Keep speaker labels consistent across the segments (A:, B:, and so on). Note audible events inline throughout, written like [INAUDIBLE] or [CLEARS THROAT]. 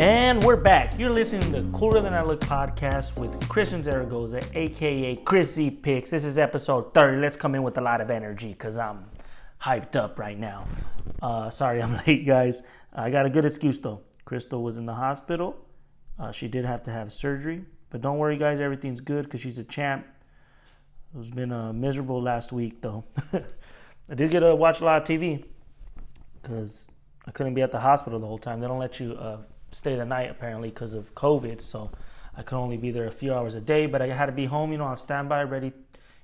A: And we're back. You're listening to Cooler Than I Look podcast with Christian Zaragoza, aka Chrissy Picks. This is episode 30. Let's come in with a lot of energy because I'm hyped up right now. Uh, sorry I'm [LAUGHS] late, guys. I got a good excuse though. Crystal was in the hospital. Uh, she did have to have surgery. But don't worry, guys, everything's good because she's a champ. It's been uh, miserable last week though. [LAUGHS] I did get to watch a lot of TV because I couldn't be at the hospital the whole time. They don't let you uh, stay the night apparently because of COVID. So I could only be there a few hours a day, but I had to be home, you know, on standby, ready, you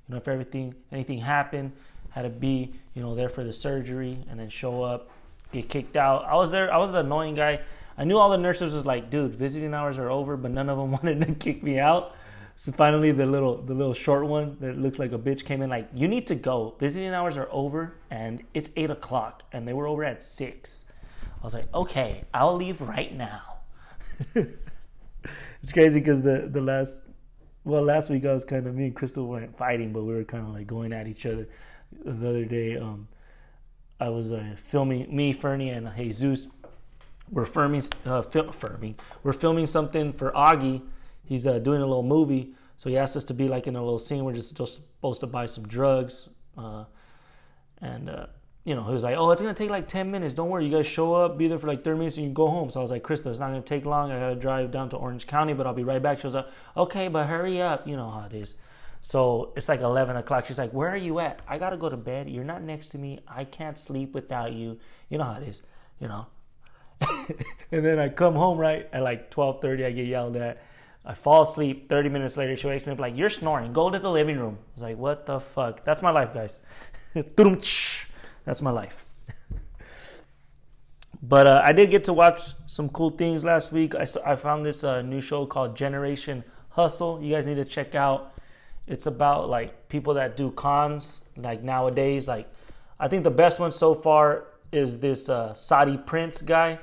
A: know, if everything, anything happened, had to be, you know, there for the surgery and then show up, get kicked out. I was there. I was the annoying guy. I knew all the nurses was like, dude, visiting hours are over, but none of them [LAUGHS] wanted to kick me out. So finally, the little the little short one that looks like a bitch came in like, you need to go. Visiting hours are over, and it's eight o'clock, and they were over at six. I was like, okay, I'll leave right now. [LAUGHS] it's crazy because the the last well last week I was kind of me and Crystal weren't fighting, but we were kind of like going at each other. The other day, um, I was uh, filming me, Fernie, and Jesus. We're filming, uh, fil- filming. We're filming something for Augie. He's uh, doing a little movie, so he asked us to be like in a little scene. We're just, just supposed to buy some drugs, uh, and uh, you know, he was like, "Oh, it's gonna take like ten minutes. Don't worry, you guys show up, be there for like thirty minutes, and you go home." So I was like, "Crystal, it's not gonna take long. I gotta drive down to Orange County, but I'll be right back." She was like, "Okay, but hurry up. You know how it is." So it's like eleven o'clock. She's like, "Where are you at? I gotta go to bed. You're not next to me. I can't sleep without you. You know how it is. You know." [LAUGHS] and then I come home right at like twelve thirty. I get yelled at. I fall asleep. Thirty minutes later, she wakes me up like, "You're snoring. Go to the living room." I was like, "What the fuck?" That's my life, guys. [LAUGHS] That's my life. [LAUGHS] but uh, I did get to watch some cool things last week. I, I found this uh, new show called Generation Hustle. You guys need to check out. It's about like people that do cons like nowadays. Like I think the best one so far is this uh, Saudi Prince guy,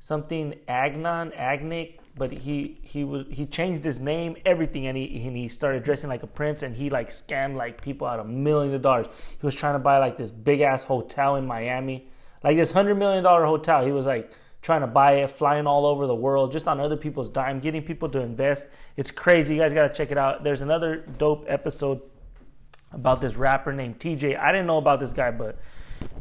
A: something Agnon Agnic but he he was he changed his name, everything, and he and he started dressing like a prince, and he like scammed like people out of millions of dollars. He was trying to buy like this big ass hotel in Miami, like this hundred million dollar hotel. He was like trying to buy it, flying all over the world, just on other people's dime, getting people to invest. It's crazy. You guys got to check it out. There's another dope episode about this rapper named TJ. I didn't know about this guy, but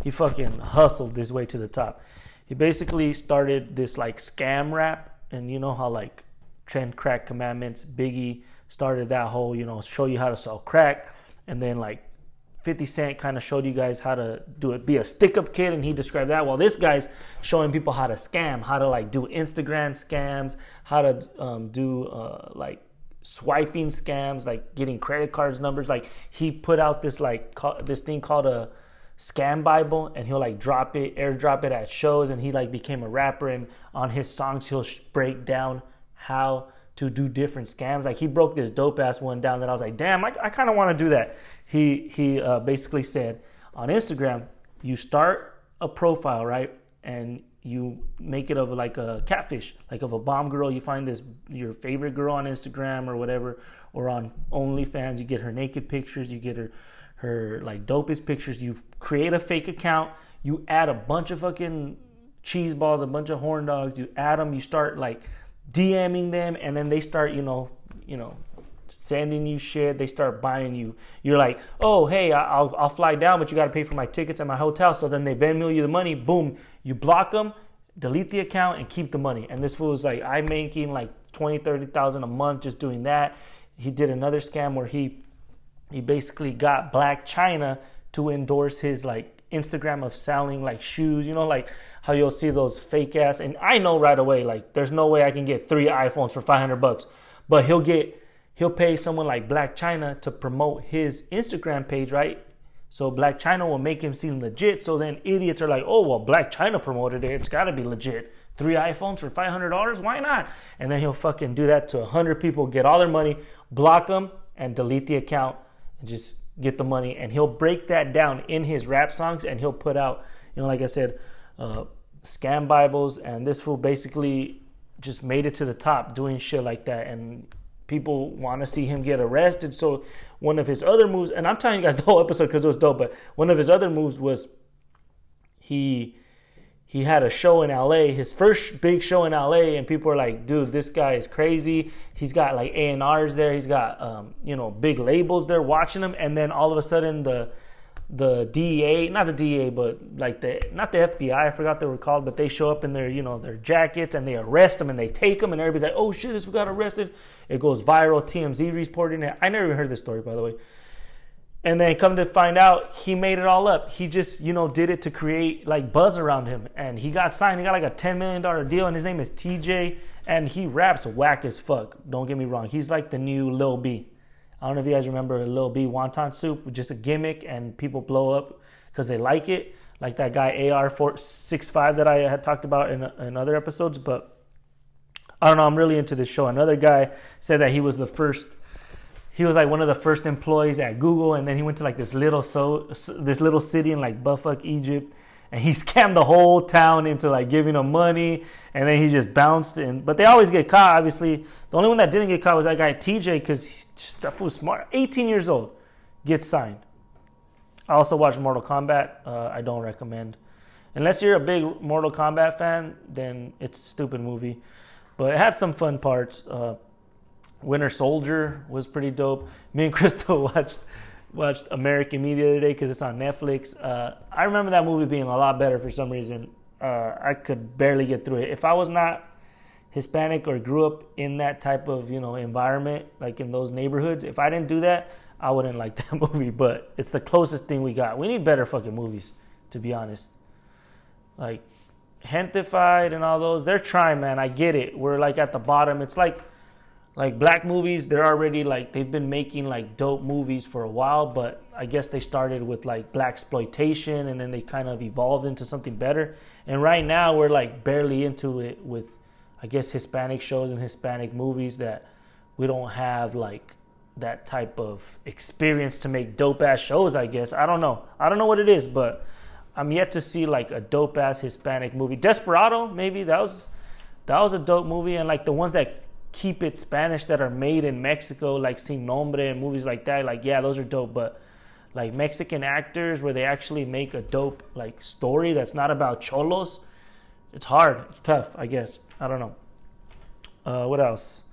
A: he fucking hustled his way to the top. He basically started this like scam rap and you know how like Ten Crack Commandments, Biggie started that whole, you know, show you how to sell crack, and then like 50 Cent kind of showed you guys how to do it, be a stick up kid, and he described that. Well, this guy's showing people how to scam, how to like do Instagram scams, how to um, do uh, like swiping scams, like getting credit cards numbers. Like he put out this like this thing called a scam bible and he'll like drop it airdrop it at shows and he like became a rapper and on his songs he'll break down how to do different scams. Like he broke this dope ass one down that i was like damn i, I kind of want to do that. He he uh, basically said on instagram you start a profile right and you make it of like a catfish like of a bomb girl. You find this your favorite girl on instagram or whatever or on onlyfans. You get her naked pictures. You get her her like dopest pictures. You create a fake account. You add a bunch of fucking cheese balls, a bunch of horn dogs. You add them. You start like DMing them, and then they start, you know, you know, sending you shit. They start buying you. You're like, oh hey, I'll I'll fly down, but you got to pay for my tickets and my hotel. So then they Venmo you the money. Boom, you block them, delete the account, and keep the money. And this fool was like, I'm making like 20, 30,000 a month just doing that. He did another scam where he he basically got Blac Chyna to endorse his like Instagram of selling like shoes, you know, like how you'll see those fake ass. And I know right away, like there's no way I can get three iPhones for 500 bucks, but he'll get he'll pay someone like Blac Chyna to promote his Instagram page, right? So Blac Chyna will make him seem legit. So then idiots are like, oh well, Blac Chyna promoted it. It's got to be legit. Three iPhones for five hundred dollars? Why not? And then he'll fucking do that to hundred people, get all their money, block them, and delete the account just get the money. And he'll break that down in his rap songs and he'll put out, you know, like I said, uh, scam Bibles. And this fool basically just made it to the top doing shit like that. And people want to see him get arrested. So one of his other moves, and I'm telling you guys the whole episode because it was dope, but one of his other moves was he he had a show in LA, his first big show in LA, and people were like, "Dude, this guy is crazy. He's got like A and R's there. He's got um, you know big labels there watching him." And then all of a sudden, the the DEA, not the DEA, but like the not the FBI, I forgot they were called, but they show up in their you know their jackets and they arrest him and they take him and everybody's like, "Oh shit, this got arrested." It goes viral. TMZ reporting it. I never even heard this story, by the way. And then come to find out, he made it all up. He just, you know, did it to create like buzz around him. And he got signed. He got like a $10 million deal. And his name is TJ. And he raps whack as fuck. Don't get me wrong. He's like the new Lil B. I don't know if you guys remember Lil B wonton soup, just a gimmick. And people blow up because they like it. Like that guy AR465 that I had talked about in, in other episodes. But I don't know. I'm really into this show. Another guy said that he was the first he was like one of the first employees at Google, and then he went to like this little so this little city in like Bufuck, Egypt, and he [LAUGHS] scammed the whole town into like giving them money, and then he just bounced in. But they always get caught. Obviously, the only one that didn't get caught was that guy TJ because that was smart. 18 years old, gets signed. I also watched Mortal Kombat. Uh, I don't recommend, unless you're a big Mortal Kombat fan. Then it's a stupid movie, but it had some fun parts. Uh, Winter Soldier was pretty dope. Me and [LAUGHS] Crystal watched watched American Me the other day because it's on Netflix. Uh, I remember that movie being a lot better for some reason. Uh, I could barely get through it. If I was not Hispanic or grew up in that type of you know environment, like in those neighborhoods, if I didn't do that, I wouldn't [LAUGHS] like that movie. But it's the closest thing we got. We need better fucking movies, to be honest. Like Gentefied and all those, they're trying, man. I get it. We're like at the bottom. It's like like black movies they're already like they've been making like dope movies for a while but i guess they started with like blaxploitation and then they kind of evolved into something better. And right now we're like barely into it with i guess hispanic shows and hispanic movies that we don't have like that type of experience to make dope ass shows i guess. I don't know. I don't know what it is but i'm yet to see like a dope ass hispanic movie. Desperado maybe? That was that was a dope movie and like the ones that keep it Spanish that are made in Mexico, like Sin Nombre and movies like that. Like, yeah, those are dope, but like Mexican actors where they actually make a dope like story that's not about cholos, it's hard. It's tough, I guess. I don't know. Uh, what else?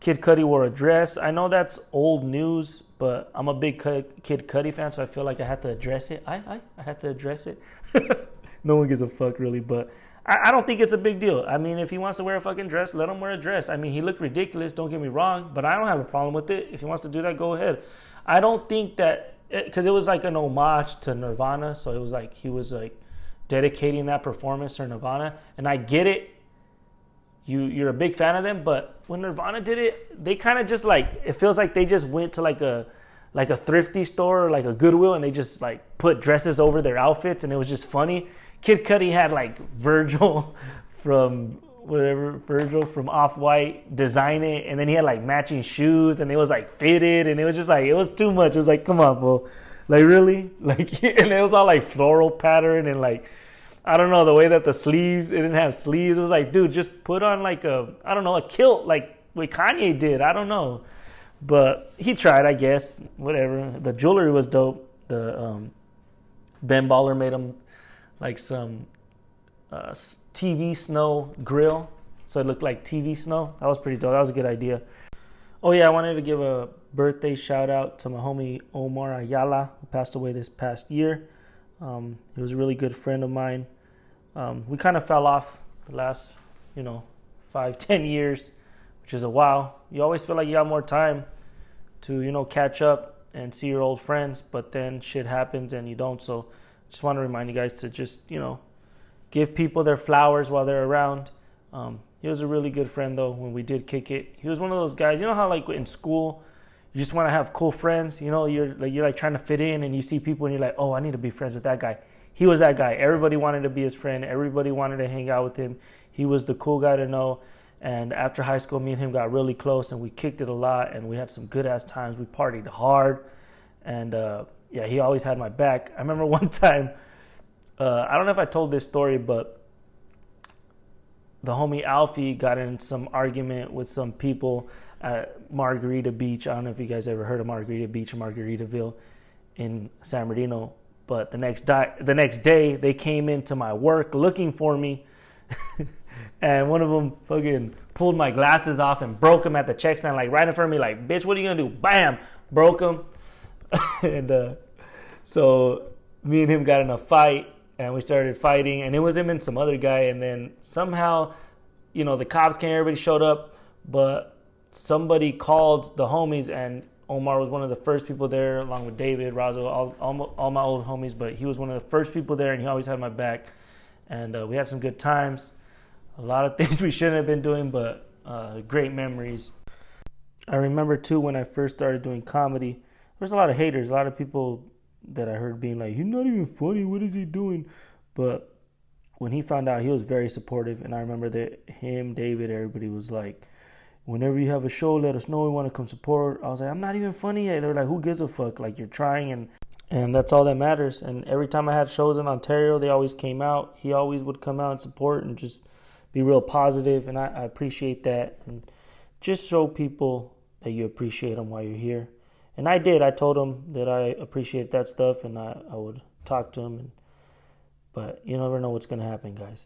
A: Kid Cudi wore a dress. I know that's old news, but I'm a big Kid Cudi fan, so I feel like I have to address it. I I, I had to address it. [LAUGHS] no one gives a fuck really, but I, I don't think it's a big deal. I mean, if he wants to wear a fucking dress, let him wear a dress. I mean, he looked ridiculous. Don't get me wrong, but I don't have a problem with it. If he wants to do that, go ahead. I don't think that eh, because it, it was like an homage to Nirvana, so it was like he was like dedicating that performance to Nirvana, and I get it. You you're a big fan of them, but when Nirvana did it, they kind of just like it feels like they just went to like a like a thrifty store or like a Goodwill, and they just like put dresses over their outfits, and it was just funny. Kid Cudi had like Virgil [LAUGHS] from whatever Virgil from Off White design it, and then he had like matching shoes, and it was like fitted, and it was just like it was too much. It was like, come on, bro, like really, [LAUGHS] like, [LAUGHS] and it was all like floral pattern and like. I don't know the way that the sleeves it didn't have sleeves. It was like, dude, just put on like a I don't know a kilt like what Kanye did. I don't know, but he tried, I guess. Whatever. The jewelry was dope. The um, Ben Baller made him like some uh, TV snow grill. So it looked like TV snow. That was pretty dope. That was a good idea. Oh yeah, I wanted to give a birthday shout out to my homie Omar Ayala, who passed away this past year. Um, he was a really good friend of mine. Um, we kind of fell off the last, you know, five, [LAUGHS] ten years, which is a while. You always feel like you have more time to, you know, catch up and see your old friends, but then shit happens and you don't. So just want to remind you guys to just you know give people their flowers while they're around. Um, he was a really good friend though when we did kick it. He was one of those guys. You know how like in school you just want to have cool friends. You know you're like you're like trying to fit in and you see people and you're like oh I need to be friends with that guy. He was that guy. Everybody wanted to be his friend. Everybody wanted to hang out with him. He was the cool guy to know. And after high school, me and him got really close and we kicked it a lot and we had some good ass times. We partied hard and uh, yeah, he always had my back. I remember [LAUGHS] one time, uh, I don't know if I told this story, but the homie Alfie got in some argument with some people at Margarita Beach. I don't know if you guys ever heard of Margarita Beach Margaritaville in San Bernardino, but the next di- the next day they came into my work looking for me, [LAUGHS] and one of them fucking pulled my glasses off and broke them at the check stand, like right in front of me, like bitch, what are you gonna do? Bam, broke them, [LAUGHS] and uh, so me and him got in a fight, and we started fighting, and it was him and some other guy, and then somehow, you know, the cops came, everybody showed up, but somebody called the homies and Omar was one of the first people there, along with David, Razo, all, all, all, my old homies. But he was one of the first people there, and he always had my back. And uh, we had some good times. A lot of [LAUGHS] things we shouldn't have been doing, but uh, great memories. I remember too when I first started doing comedy. There was a lot of haters, a lot of people that I heard being like, "He's not even funny. What is he doing?" But when he found out, he was very supportive, and I remember that him, David, everybody was like whenever you have a show, let us know. We want to come support. I was like, I'm not even funny yet. They're like, who gives a fuck? Like you're trying, and and that's all that matters. And every time I had shows in Ontario, they always came out. He always would come out and support and just be real positive. positive, and I, I appreciate that. And just show people that you appreciate them while you're here. And I did. I told him that I appreciate that stuff, and I, I would talk to him. And, but you never know what's gonna happen, guys.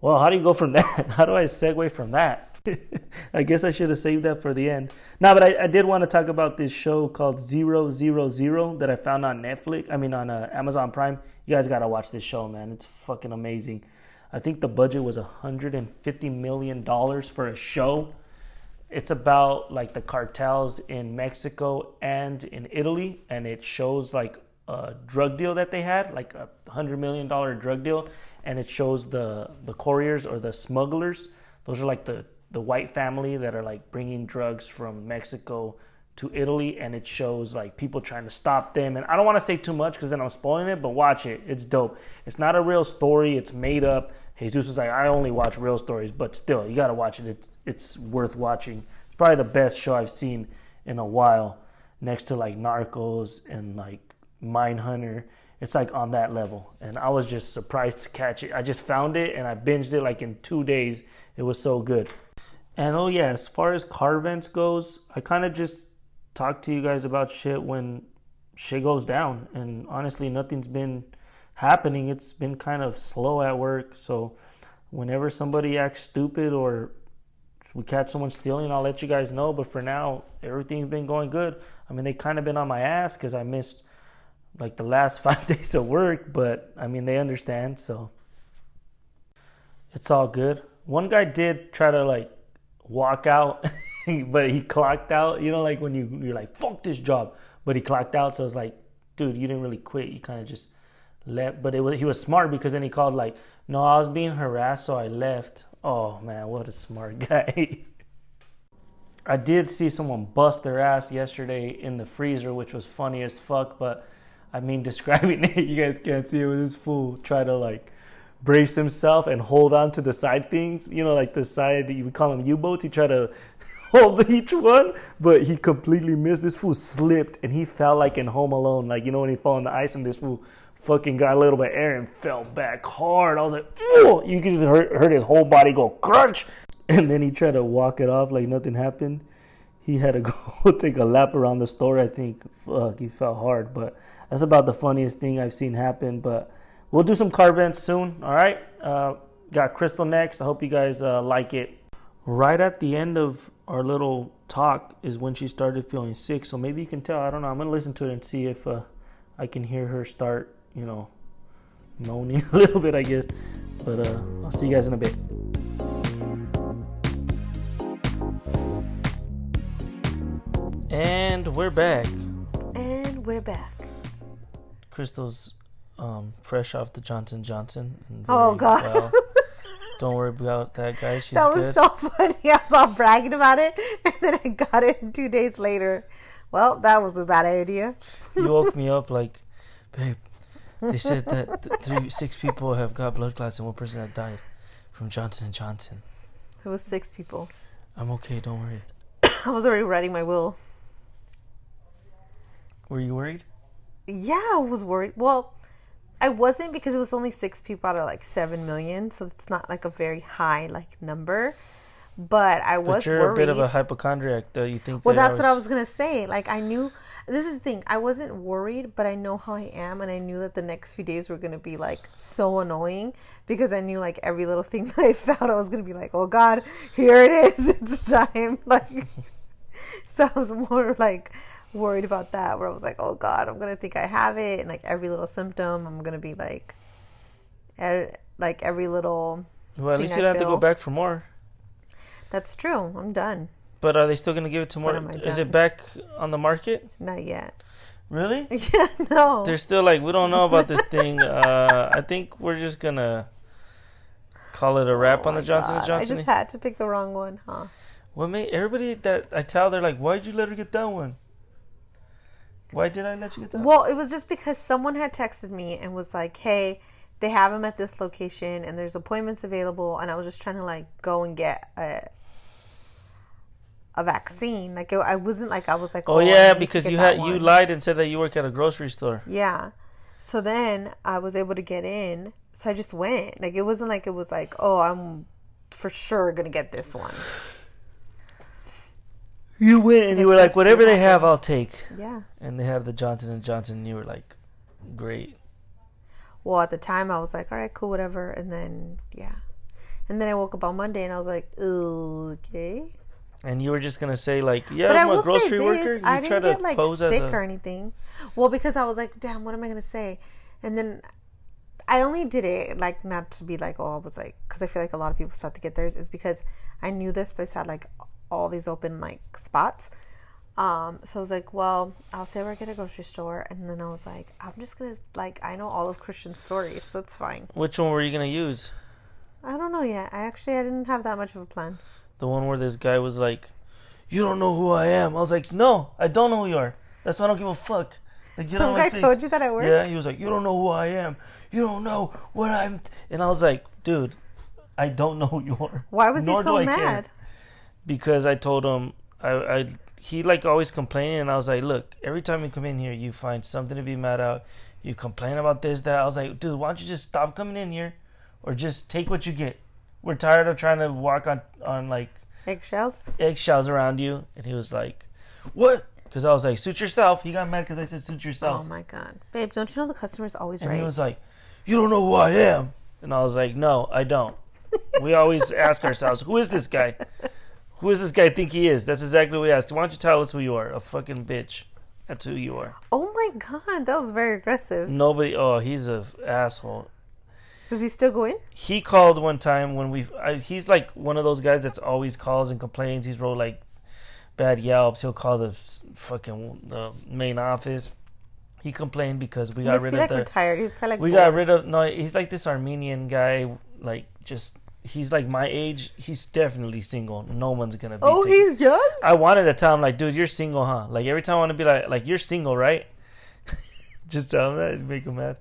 A: Well, how do you go from [LAUGHS] that? How do I segue from that? [LAUGHS] I guess I should have saved that for the end. No, but I, I did want to talk about this show called Zero Zero Zero that I found on Netflix. I mean, on uh, Amazon Prime. You guys got to watch this show, man. It's fucking amazing. I think the budget was $150 million for a show. It's about like the cartels in Mexico and in Italy, and it shows like a drug deal that they had, like a $100 million drug deal, and it shows the, the couriers or the smugglers. Those are like the the white family that are like bringing drugs from Mexico to Italy, and it shows like people trying to stop them. And I don't want to say too much because then I'm spoiling it, but watch it. It's dope. It's not a real story. It's made up. Jesus was like, I only watch real stories, but still, you gotta watch it. It's it's worth watching. It's probably the best show I've seen in a while, next to like Narcos and like Mindhunter. It's like on that level, and I was just surprised to catch it. I just found it and I binged it like in two days. It was so good. And oh yeah, as far as car vents goes, I kind of just talk to you guys about shit when shit goes down. And honestly, nothing's been happening. It's been kind of slow at work. So whenever somebody acts stupid or we catch someone stealing, I'll let you guys know. But for now, everything's been going good. I mean, they kind of been on my ass because I missed like the last [LAUGHS] five days of work. But I mean, they understand. So it's all good. One guy did try to like walk out, [LAUGHS] but he clocked out. You know, like when you you're like fuck this job, but he clocked out. So it's like, dude, you didn't really quit. You kind of just left. But was he was smart because then he called like, no, I was being harassed, so I left. Oh man, what a smart [LAUGHS] guy. I did see someone bust their ass yesterday in the freezer, which was funny as fuck. But I mean, [LAUGHS] describing it, you guys can't see it with this fool try to like brace himself and hold on to the side things. You know, like the side you would call them U-boats. He tried to [LAUGHS] hold each one, but he completely missed. This fool slipped and he fell like in Home Alone. Like you know when he fell on the ice and this fool fucking got a little bit of air and fell back hard. I was like, oh! You could just hurt, hurt his whole body go crunch. [LAUGHS] And then he tried to walk it off like nothing happened. He had to go [LAUGHS] take a lap around the store. I think fuck, he fell hard, but that's about the funniest thing I've seen happen. But we'll do some car vents soon. All right. Uh, got Crystal next. I hope you guys uh, like it. Right at the end of our little talk is when she started feeling sick. So maybe you can tell. I don't know. I'm gonna listen to it and see if uh, I can hear her start. You know, moaning [LAUGHS] a little bit. I guess. But uh, I'll see you guys in a bit. And we're back.
B: And we're back.
A: Crystal's um, fresh off the Johnson Johnson.
B: Oh God! Well. [LAUGHS]
A: Don't worry about that, guys. She's
B: that was
A: good.
B: so [LAUGHS] funny. I was all bragging about it, and then I got it two days later. Well, that was a bad idea.
A: you woke me up like, babe. They said that th- three, six people have got blood clots and one person have died from Johnson and Johnson.
B: It was six people.
A: I'm okay. Don't worry. [COUGHS]
B: I was already writing my will.
A: Were you worried?
B: Yeah, I was worried. Well, I wasn't because it was only six people out of like seven million, so it's not like a very high like number. But I was
A: But you're
B: worried.
A: a bit of a hypochondriac, though. You think.
B: Well,
A: that
B: that's what I was gonna say. Like I knew this is the thing. I wasn't worried, but I know how I am, and I knew that the next few days were gonna be like so annoying because I knew like every little thing [LAUGHS] that I found, I was gonna be like, "Oh God, here it is! [LAUGHS] It's time!" [LAUGHS] Like, so I was more like worried about that, where I was like, "Oh God, I'm gonna think I have it," and like every little symptom, I'm gonna be like, e- like every little.
A: Well, at least you don't have to go back for more.
B: That's true. I'm done.
A: But are they still going to give it to more? Is it back on the market?
B: Not yet.
A: Really? [LAUGHS]
B: Yeah, no.
A: They're still like, we don't know about this thing. [LAUGHS] Uh, I think we're just gonna call it a wrap
B: Oh
A: on the Johnson
B: God.
A: and Johnson.
B: I just had to pick the wrong one, huh?
A: What made everybody that I tell they're like, why'd you let her get that one? Why did I let you get that?
B: Well, it was just because someone had texted me and was like, "Hey, they have them at this location and there's appointments available." And I was just trying to like go and get a a vaccine. Like it, I wasn't like I was like,
A: oh, oh
B: I
A: yeah, because you had you lied and said that you work at a grocery store.
B: Yeah. So then I was able to get in. So I just went. Like it wasn't like it was like, "Oh, I'm for sure going to get this one."
A: You went and you were like, whatever they have, I'll take.
B: Yeah.
A: And they had the Johnson and Johnson. and You were like, great.
B: Well, at the time I was like, "All right, cool, whatever." And then yeah. And then I woke up on Monday and I was like, "Okay."
A: And you were just gonna say like, yeah,
B: But I
A: I'm a grocery
B: say this:
A: worker. You
B: I
A: try
B: didn't
A: to
B: get like
A: pose as
B: sick
A: a.
B: or anything. Well, because I was like, "Damn, what am I gonna say?" And then I only did it like not to be like, "Oh, I was like," because I feel like a lot of people start to get theirs is because I knew this place had like all these open like spots. Um, so I was like, "Well, I'll say where I get a grocery store," and then I was like, "I'm just gonna like I know all of Christian's stories, so it's fine."
A: Which one were you gonna use?
B: I don't know yet. I actually I didn't have that much of a plan.
A: The one where this guy was like, "You don't know who I am." I was like, "No, I don't know who you are. That's why I don't give a fuck." Like,
B: Some guy
A: face."
B: told you that at work.
A: Yeah, he was like, "You don't know who I am. You don't know what I'm." And I was like, "Dude, I don't know who you are."
B: Why was
A: Nor
B: he so
A: I care.
B: mad?
A: Because I told him I, I he like always complaining, and I was like, "Look, every time you come in here, you find something to be mad at. You complain about this, that." I was like, "Dude, why don't you just stop coming in here, or just take what you get? We're tired of trying to walk on on like."
B: Eggshells.
A: eggshells around you. And he was like, What? Because I was like, Suit yourself. He got mad because I said, Suit yourself.
B: Oh my god, babe! Don't you know the customer's always
A: and
B: right?
A: he was like, You don't know who I am. And I was like, No, I don't. we always [LAUGHS] ask ourselves, Who is this guy? Who does this guy think he is? That's exactly what we asked. Why don't you tell us who you are? A fucking bitch. That's who you are.
B: oh my god, that was very aggressive.
A: Nobody. Oh, he's a asshole.
B: Does he still go in?
A: He called one time when we. He's like one of those guys that's always calls and complains. He's wrote like bad yelps. He'll call the fucking the main office. He complained because we got rid of
B: like
A: the.
B: retired. He's probably like
A: we got rid of no. He's like this Armenian guy. Like just he's like my age. He's definitely single. No one's gonna be.
B: Oh,
A: taken-
B: he's young.
A: I wanted to tell him like, dude, you're single, huh? Like every time I want to be like, like you're single, right? [LAUGHS] Just tell him that, make him mad.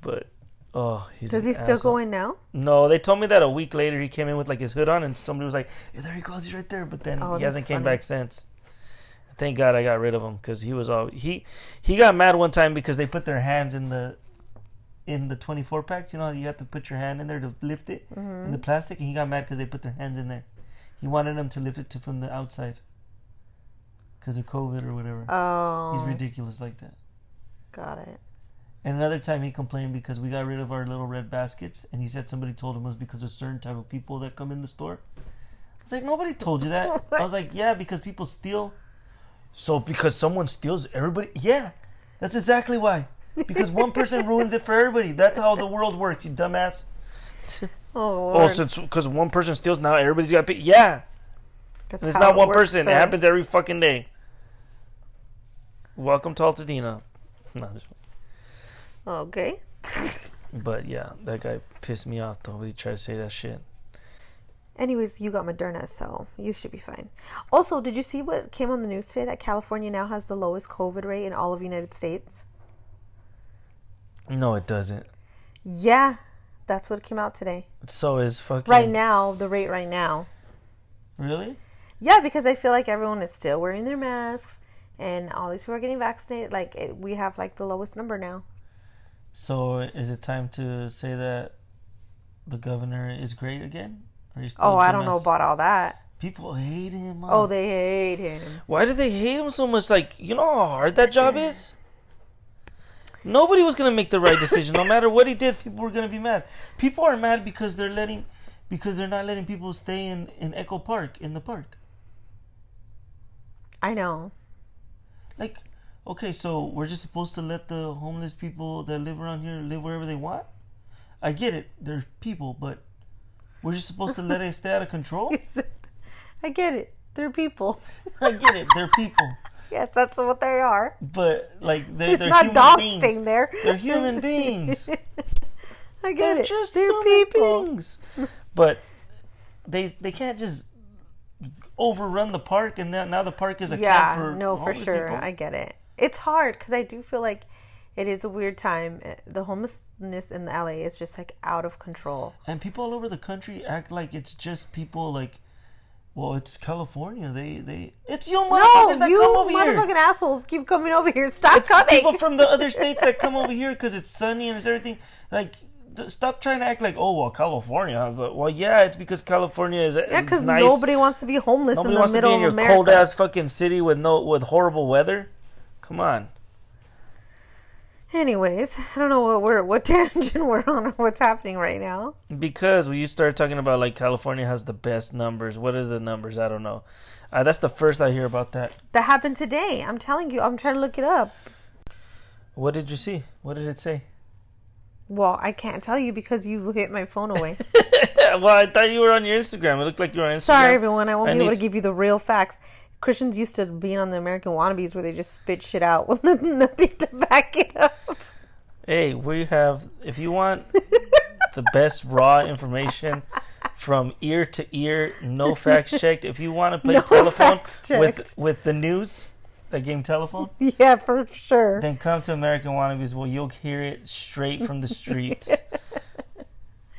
A: But oh, he's
B: Does he still
A: asshole.
B: go in now?
A: No, they told me that a week later he came in with like his hood on, and somebody was like, "Yeah, there he goes, he's right there." But then
B: Oh,
A: he hasn't
B: that's
A: came
B: funny.
A: back since. Thank God I got rid of him because he was all he he got mad one time because they put their hands in the in the twenty four packs. You know, you have to put your hand in there to lift it
B: Mm-hmm.
A: in the plastic, and he got mad because they put their hands in there. He wanted them to lift it to, from the outside because of COVID or whatever.
B: Oh,
A: He's ridiculous like that.
B: got it.
A: And another time he complained because we got rid of our little red baskets, and he said somebody told him it was because of certain type of people that come in the store. I was like, nobody told you that. [LAUGHS] I was like, yeah, because people steal. So because someone steals, everybody. Yeah, that's exactly why. Because one person [LAUGHS] ruins it for everybody. That's how the world works, you dumbass.
B: Oh, [LAUGHS]
A: Oh,
B: Lord.
A: Oh, so it's because one person steals, now everybody's got to pay. Yeah,
B: That's
A: and it's
B: how
A: not
B: it
A: one
B: works,
A: person.
B: sir.
A: It happens every fucking day. Welcome to Altadena. No, just
B: Okay.
A: But yeah, that guy pissed me off though. He tried to say that shit.
B: Anyways, you got Moderna, so you should be fine. Also, did you see what came on the news today? That California now has the lowest COVID rate in all of the United States.
A: No, it doesn't.
B: Yeah, that's what came out today.
A: So is fucking
B: Right now, the rate right now.
A: Really?
B: Yeah, because I feel like everyone is still wearing their masks, and all these people are getting vaccinated. Like it, we have like the lowest number now.
A: So is it time to say that the governor is great again? Or you still
B: Oh, I don't know about all that.
A: People hate him. Mom.
B: Oh, they hate him.
A: Why do they hate him so much? Like, you know how hard that job is? Nobody was gonna make the right decision. No matter what he did, people were gonna be mad. People are mad because they're letting because they're not letting people stay in, in Echo Park in the park.
B: I know.
A: Like, okay, so we're just supposed to let the homeless people that live around here live wherever they want? I get it, they're people, but we're just supposed to let it stay out of control? [LAUGHS]
B: I get it. They're people. [LAUGHS]
A: I get it, they're people. [LAUGHS]
B: Yes, that's what they are.
A: But like they're,
B: There's
A: they're
B: not
A: human
B: dogs
A: beings.
B: staying there.
A: They're human beings.
B: I get
A: They're
B: it.
A: just
B: They're
A: human
B: people.
A: beings. But they they can't just overrun the park and now the park is a
B: Yeah,
A: camp for
B: no, for sure.
A: people.
B: I get it. It's hard because I do feel like it is a weird time. Uh, The homelessness in LA is just like out of control.
A: And people all over the country act like it's just people like, well, it's California. They they it's you
B: No,
A: motherfuckers that
B: you
A: come over
B: motherfucking
A: here.
B: assholes keep coming over here. Stop
A: It's
B: coming.
A: people from the other states that come over [LAUGHS] here because it's sunny and it's everything. Like, stop trying to act like, oh well, California. Like, well, yeah, it's because California is
B: yeah, because
A: nice.
B: nobody wants to be homeless
A: Nobody
B: in the
A: wants to be
B: middle
A: in your
B: of America.
A: cold ass fucking city with no with horrible weather. Come on.
B: Anyways, I don't know what we're what [LAUGHS] tangent we're on or what's happening right now.
A: Because when you start talking about like California has the best numbers, what are the numbers? I don't know. Uh, that's the first I hear about that.
B: That happened today. I'm telling you. I'm trying to look it up.
A: What did you see? What did it say?
B: Well, I can't tell you because you hit my phone away. [LAUGHS]
A: well, I thought you were on your Instagram. It looked like you were on Instagram.
B: Sorry, everyone. I won't
A: I
B: be able to give you the real facts. Christians used to being on the American wannabes where they just spit shit out with [LAUGHS] nothing to back it up.
A: Hey, we have. If you want [LAUGHS] the best raw information from ear to ear, no facts checked. If you want to play
B: No
A: telephone with with the news, that game telephone,
B: Yeah, for sure.
A: then come to American Wannabes. Well, you'll hear it straight from the [LAUGHS] streets,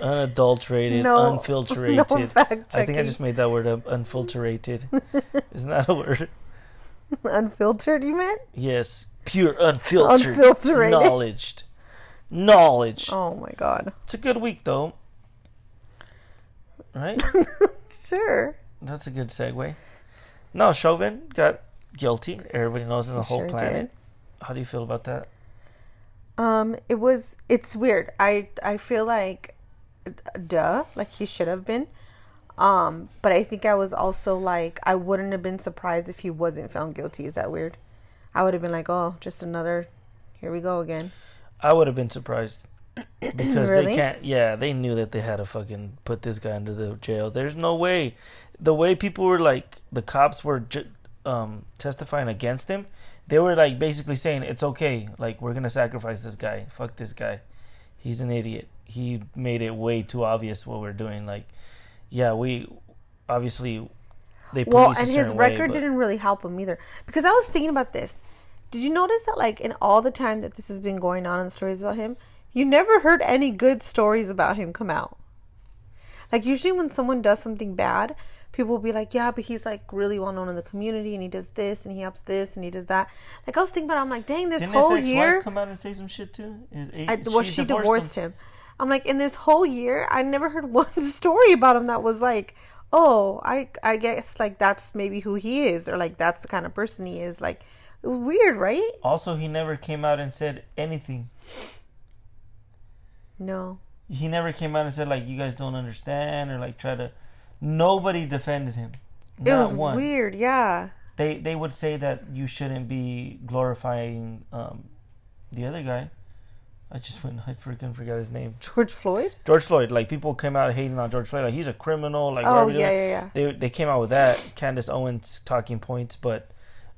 A: unadulterated,
B: No-
A: unfiltrated. [LAUGHS]
B: no
A: I think I just made that word up. Unfiltered. [LAUGHS] Isn't that a word?
B: Unfiltered, you meant?
A: Yes, pure unfiltered,
B: Unfiltrated.
A: knowledge, knowledge.
B: Oh my god.
A: It's a good week though, right? [LAUGHS]
B: Sure.
A: That's a good segue. No, Chauvin got guilty. Everybody knows in the
B: He
A: whole
B: sure
A: planet. How do you feel about that?
B: Um, it was. It's weird. I I feel like, duh, like he should have been. Um, but I think I was also like I wouldn't have been surprised if he wasn't found guilty. Is that weird? I would have been like, oh, just another. Here we go again.
A: I would have been surprised [CLEARS THROAT] because
B: Really?
A: they can't. Yeah, they knew that they had to fucking put this guy into the jail. There's no way. The way people were like, the cops were ju- um, testifying against him. They were like basically saying it's okay. Like we're gonna sacrifice this guy. Fuck this guy. He's an idiot. He made it way too obvious what we're doing. Like, yeah, we obviously they
B: Well, and his
A: way,
B: record
A: but-
B: didn't really help him either. Because I was thinking about this. Did you notice that, like, in all the time that this has been going on and stories about him, you never heard any good stories about him come out? Like, usually when someone does something bad, people will be like, yeah, but he's, like, really well known in the community and he does this and he helps this and he does that. Like, I was thinking about it, I'm like, dang, this
A: Didn't
B: whole
A: his
B: year.
A: come out and say some shit too? His
B: I, well, she divorced, him. I'm like, in this whole year, I never heard [LAUGHS] one story about him that was like, oh, I I guess like that's maybe who he is, or like that's the kind of person he is. Like, weird, right?
A: Also, he never came out and said anything.
B: No.
A: He never came out and said like you guys don't understand or like try to. Nobody defended him.
B: It was
A: one.
B: weird, yeah.
A: They they would say that you shouldn't be glorifying um, the other guy. I just went. I freaking forgot his name.
B: George Floyd?
A: George Floyd. Like people came out hating on George Floyd. Like he's a criminal. Like
B: Oh,
A: are
B: yeah, yeah, yeah.
A: They they came out with that. Candace Owens talking points, but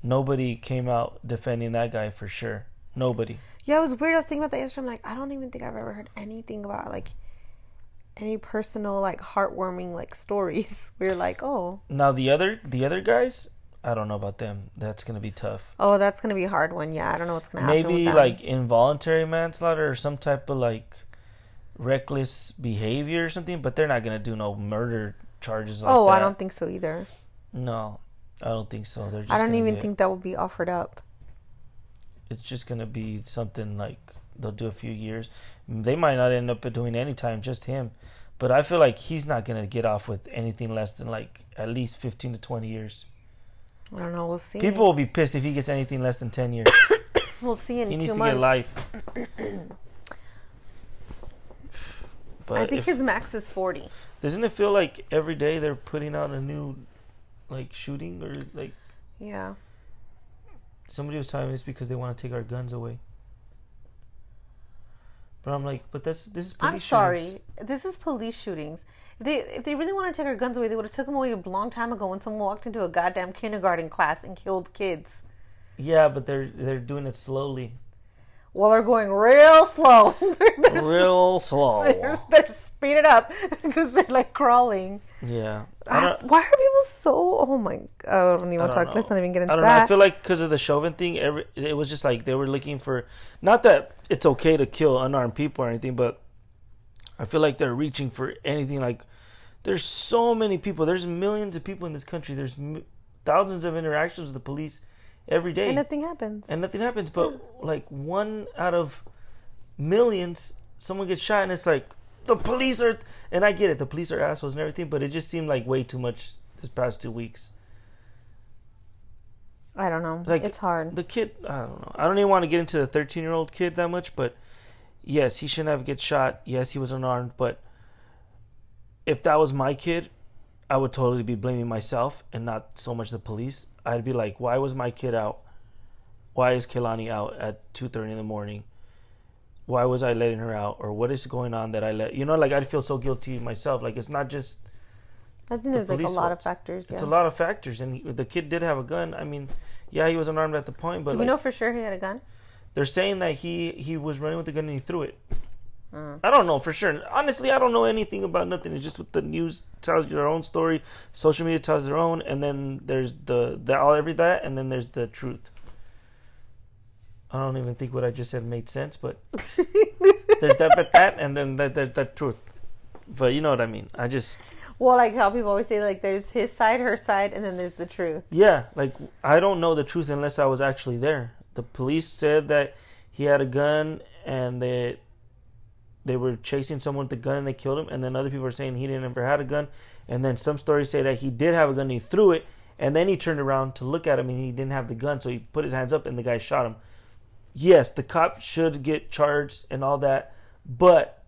A: nobody came out defending that guy for sure. Nobody.
B: Yeah, it was weird. I was thinking about that yesterday. I'm like, I don't even think I've ever heard anything about like any personal, like heartwarming like stories. [LAUGHS] We're like, oh,
A: Now the other the other guys, I don't know about them. That's gonna be tough.
B: oh, that's gonna be a hard one. Yeah, I don't know what's gonna happen.
A: Maybe like involuntary manslaughter or some type of like reckless behavior or something. But they're not gonna do no murder charges. Like
B: oh, I don't think so either.
A: No, I don't think so. They're just
B: I don't even
A: get-
B: think that will be offered up.
A: it's just gonna be something like they'll do a few years. They might not end up doing any time, just him. But I feel like he's not gonna get off with anything less than like at least fifteen to twenty years.
B: I don't know. We'll see.
A: People will be pissed if he gets anything less than ten years. [COUGHS]
B: we'll see in
A: he
B: two
A: needs to get life. [COUGHS] But
B: I think
A: if-
B: his max is forty.
A: doesn't it feel like every day they're putting out a new like shooting or like
B: Yeah.
A: somebody was telling me it's because they want to take our guns away. But I'm like, but that's this is police
B: I'm sorry.
A: shootings.
B: This is police shootings. If they if they really want to take our guns away, they would have took them away a long time ago when someone walked into a goddamn kindergarten class and killed kids.
A: Yeah, but they're they're doing it slowly,
B: Well, they're going real slow. [LAUGHS] They better-
A: real [LAUGHS] slow.
B: just better speed it up [LAUGHS] because they're like crawling.
A: Yeah, I
B: why are people so? Oh my! god, I don't even
A: I
B: want to
A: don't
B: talk. Let's not even get into
A: I don't know. I feel like because of the Chauvin thing, every it was just like they were looking for not that it's okay to kill unarmed people or anything, but I feel like they're reaching for anything. Like there's so many people. There's millions of people in this country. There's m- thousands of interactions with the police every day,
B: and nothing happens.
A: and nothing happens. But like one out of millions, someone gets shot, and it's like the police are. And I get it, the police are assholes and everything, but it just seemed like way too much this past two weeks.
B: I don't know.
A: Like,
B: it's hard.
A: The kid, I don't know. I don't even want to get into the 13 year old kid that much, but yes, he shouldn't have get shot. Yes, he was unarmed, but if that was my kid, I would totally be blaming myself and not so much the police. I'd be like, why was my kid out? Why is Kelani out at 2:30 in the morning? Why was I letting her out? Or what is going on that I let? You know, like I'd feel so guilty myself. Like it's not just
B: I think there's like a lot of factors. Yeah.
A: it's a lot of factors, and he, the kid did have a gun. I mean, yeah, he was unarmed at the point, but
B: Do we
A: like,
B: know for sure he had a gun?
A: they're saying that he he was running with the gun and he threw it.
B: Mm.
A: I don't know for sure. Honestly, I don't know anything about nothing. It's just what the news tells you their own story, social media tells their own, and then there's the the all every that, and then there's the truth. I don't even think what I just said made sense, but [LAUGHS] there's that, but that, and then that, that, that truth. But you know what I mean. I just
B: Well, like how people always say, like there's his side, her side, and then there's the truth.
A: Yeah, like I don't know the truth unless I was actually there. The police said that he had a gun and they they were chasing someone with a gun and they killed him, and then other people are saying he didn't ever had a gun, and then some stories say that he did have a gun and he threw it, and then he turned around to look at him and he didn't have the gun, so he put his hands up and the guy shot him. Yes, the cop should get charged and all that, but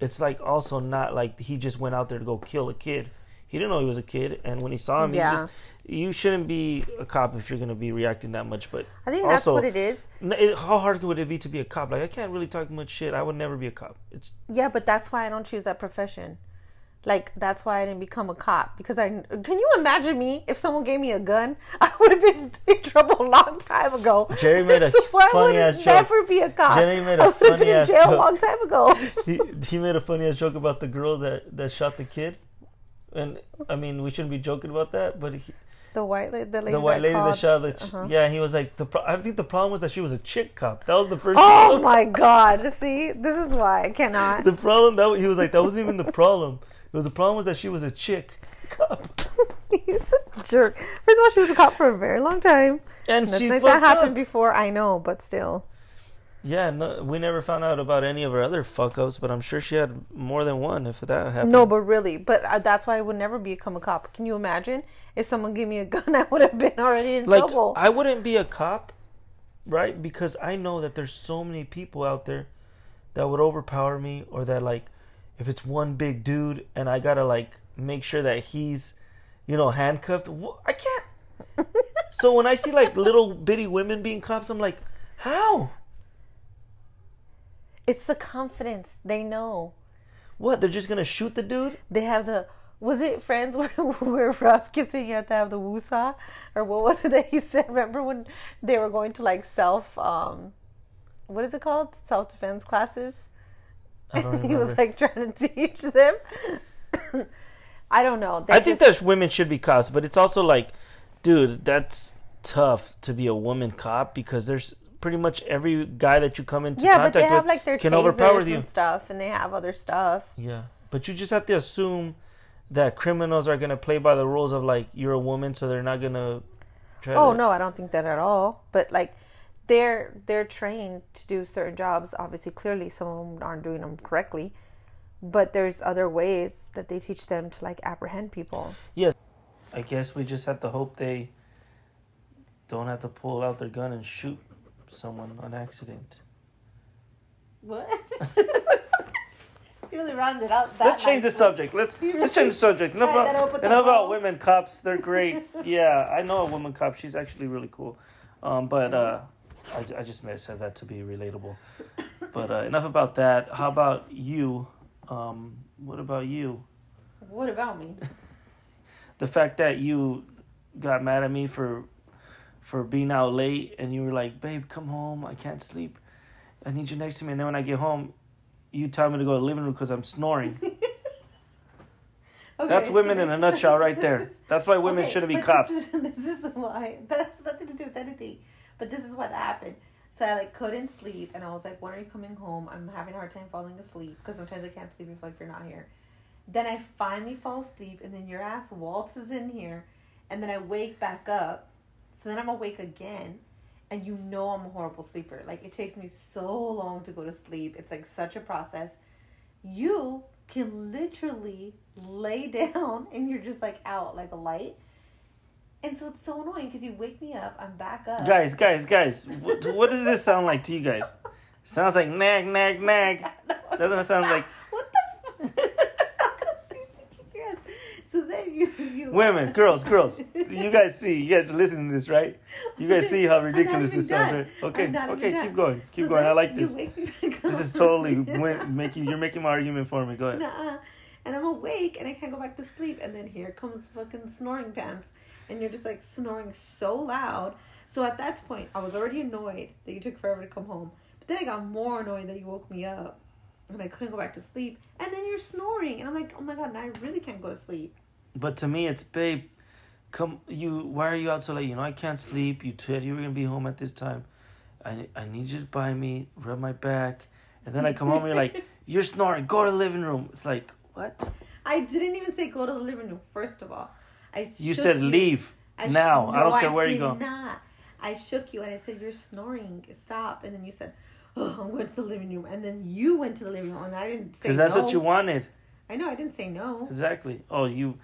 A: it's like also not like he just went out there to go kill a kid. He didn't know he was a kid, and when he saw him, he
B: Yeah.
A: just, you shouldn't be a cop if you're gonna be reacting that much. But
B: I think that's
A: Also-
B: what it is.
A: it, how hard would it be to be a cop? Like I can't really talk much shit. I would never be a cop. It's
B: Yeah, but that's why I don't choose that profession. Like that's why I didn't become a cop because I can you imagine me if someone gave me a gun [LAUGHS] I would have been [LAUGHS] in big trouble a long time ago.
A: Jerry made a [LAUGHS]
B: So
A: funny ass joke.
B: never be a cop?
A: Jerry made a
B: I would have
A: funny
B: been in jail a long time ago.
A: he he made a funny ass joke about the girl that that shot the kid, and I mean we shouldn't be joking about that, but he,
B: The white lady, the lady,
A: the white
B: that
A: lady
B: called,
A: that shot the ch-
B: uh-huh.
A: yeah, he was like the. Pro- I think the problem was that she was a chick cop. That was the first.
B: Oh
A: problem.
B: my god! See, this is why I cannot.
A: The problem that he was like that wasn't even the problem. It was the problem was that she was a chick cop, [LAUGHS]
B: He's a jerk. First of all, she was a cop for a very long time.
A: and
B: Nothing like that happened
A: up.
B: before. I know, but still.
A: Yeah, no, we never found out about any of her other fuck ups, but I'm sure she had more than one if that happened.
B: No, but really, but uh, that's why I would never become a cop. Can you imagine if someone gave me a [LAUGHS] gun? I would have been already in
A: like
B: trouble.
A: I wouldn't be a cop, right? Because I know that there's so many people out there that would overpower me, or that like, if it's one big dude and I gotta like make sure that he's, you know, handcuffed. I can't. [LAUGHS] so when I see like little bitty women being cops, I'm like, how?
B: It's the confidence. They know.
A: What? They're just gonna shoot the dude?
B: They have the. Was it Friends [LAUGHS] where, where Ross kept saying you have to have the woosah? Or what was it that he said? Remember when they were going to like self. um What is it called? Self defense classes?
A: I don't [LAUGHS]
B: he was like trying to [LAUGHS] teach them. [COUGHS] I don't know. They
A: I think
B: just-
A: that women should be cops, but it's also like, dude, that's tough to be a woman cop because there's pretty much every guy that you come into
B: yeah, but
A: contact
B: they have
A: with
B: like their
A: can overpower you.
B: and stuff, and they have other stuff.
A: Yeah, but you just have to assume that criminals are gonna play by the rules of like you're a woman, so they're not gonna. Try
B: Oh
A: to,
B: no, I don't think that at all. But like, they're they're trained to do certain jobs. Obviously, clearly, some of them aren't doing them correctly. but there's other ways that they teach them to like apprehend people.
A: Yes. I guess we just have to hope they don't have to pull out their gun and shoot someone on accident.
B: What? [LAUGHS] you really rounded out that.
A: let's change the subject. Let's let's change the subject. Enough
B: up
A: about, enough about women cops. They're great. [LAUGHS] yeah, I know a woman cop. She's actually really cool. Um, but uh, I, I just may have said that to be relatable. But uh, enough about that. How about you? Um, what about you?
B: What about me? [LAUGHS]
A: The fact that you got mad at me for for being out late and you were like, "Babe, come home. I can't sleep. I need you next to me." And then when I get home, you tell me to go to the living room because I'm snoring. [LAUGHS]
B: Okay,
A: That's
B: so
A: women in a nutshell [LAUGHS] right there. That's why women
B: okay,
A: shouldn't be cops.
B: This is, [LAUGHS] this is why. That has nothing to do with anything. But this is what happened. So I like couldn't sleep, and I was like, "When are you coming home? I'm having a hard time falling asleep because sometimes I can't sleep if like you're not here." Then I finally fall asleep, and then your ass waltzes in here, and then I wake back up. So then I'm awake again, and you know I'm a horrible sleeper. Like it takes me so long to go to sleep. It's like such a process. You can literally lay [LAUGHS] down and you're just like out like a light. And so it's so annoying because you wake me up, I'm back up.
A: Guys, guys, guys, what, what does this sound like to you guys? [LAUGHS] Sounds like nag, nag, nag. [LAUGHS] Doesn't it sound like
B: What the f- Seriously, keep your ass- So then you, [LAUGHS]
A: women, girls, girls? You guys see, you guys are listening to this, right? You guys [LAUGHS] see how ridiculous this sounds, right? Okay, okay, keep
B: done.
A: going, keep
B: So
A: going. I like this.
B: wake me back
A: This is totally [LAUGHS] making you're making my argument for me. Go ahead.
B: Nuh-uh. And I'm awake and I can't go back to sleep. And then here comes fucking snoring pants. And you're just like snoring so loud. So at that point, I was already annoyed that you took forever to come home. But then I got more annoyed that you woke me up. And I couldn't go back to sleep. And then you're snoring. And I'm like, oh my God, now I really can't go to sleep.
A: But to me, it's babe. Come, you. Why are you out so late? You know I can't sleep. You said you were gonna be home at this time. I I need you to buy me, rub my back, and then I come home and you're like, [LAUGHS] you're snoring. Go to the living room. It's like what?
B: I didn't even say go to the living room, first of all. I
A: You said leave
B: I
A: now. I
B: No,
A: don't care where you
B: did
A: go.
B: Not. I shook you and I said, You're snoring. Stop. And then you said, Oh, I'm going to the living room. And then you went to the living room and I didn't say
A: Because that's
B: no.
A: what you wanted.
B: I know, I didn't say no.
A: Exactly. Oh, you.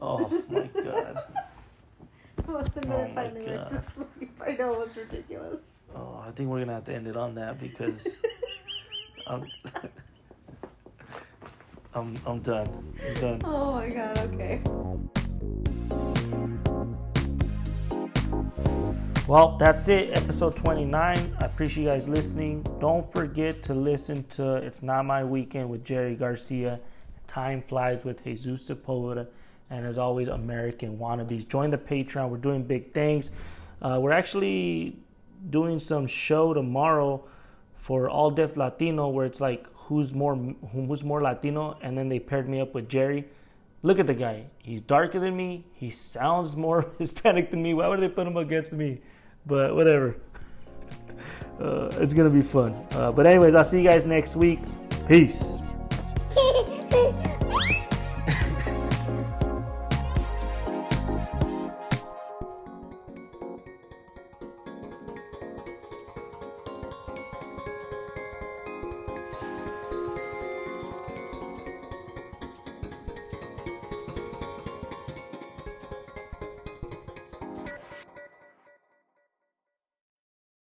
A: Oh my [LAUGHS] god.
B: and then
A: Oh
B: I went to sleep. I know it was ridiculous.
A: Oh, I think we're gonna have to end it on that because [LAUGHS] I'm. I'm I'm done. I'm done.
B: oh my god, okay.
A: Well, that's it. Episode 29. I appreciate you guys listening. Don't forget to listen to It's Not My Weekend with Jerry Garcia. Time Flies with Jesus Sepulveda. And as always, American Wannabes. Join the Patreon. We're doing big things. Uh, we're actually doing some show tomorrow for All Def Latino where it's like who's more who's more Latino and then they paired me up with Jerry. Look at the guy. He's darker than me. He sounds more [LAUGHS] Hispanic than me. Why would they put him against me? But whatever. [LAUGHS] Uh, it's gonna be fun. Uh, but anyways, I'll see you guys next week. Peace.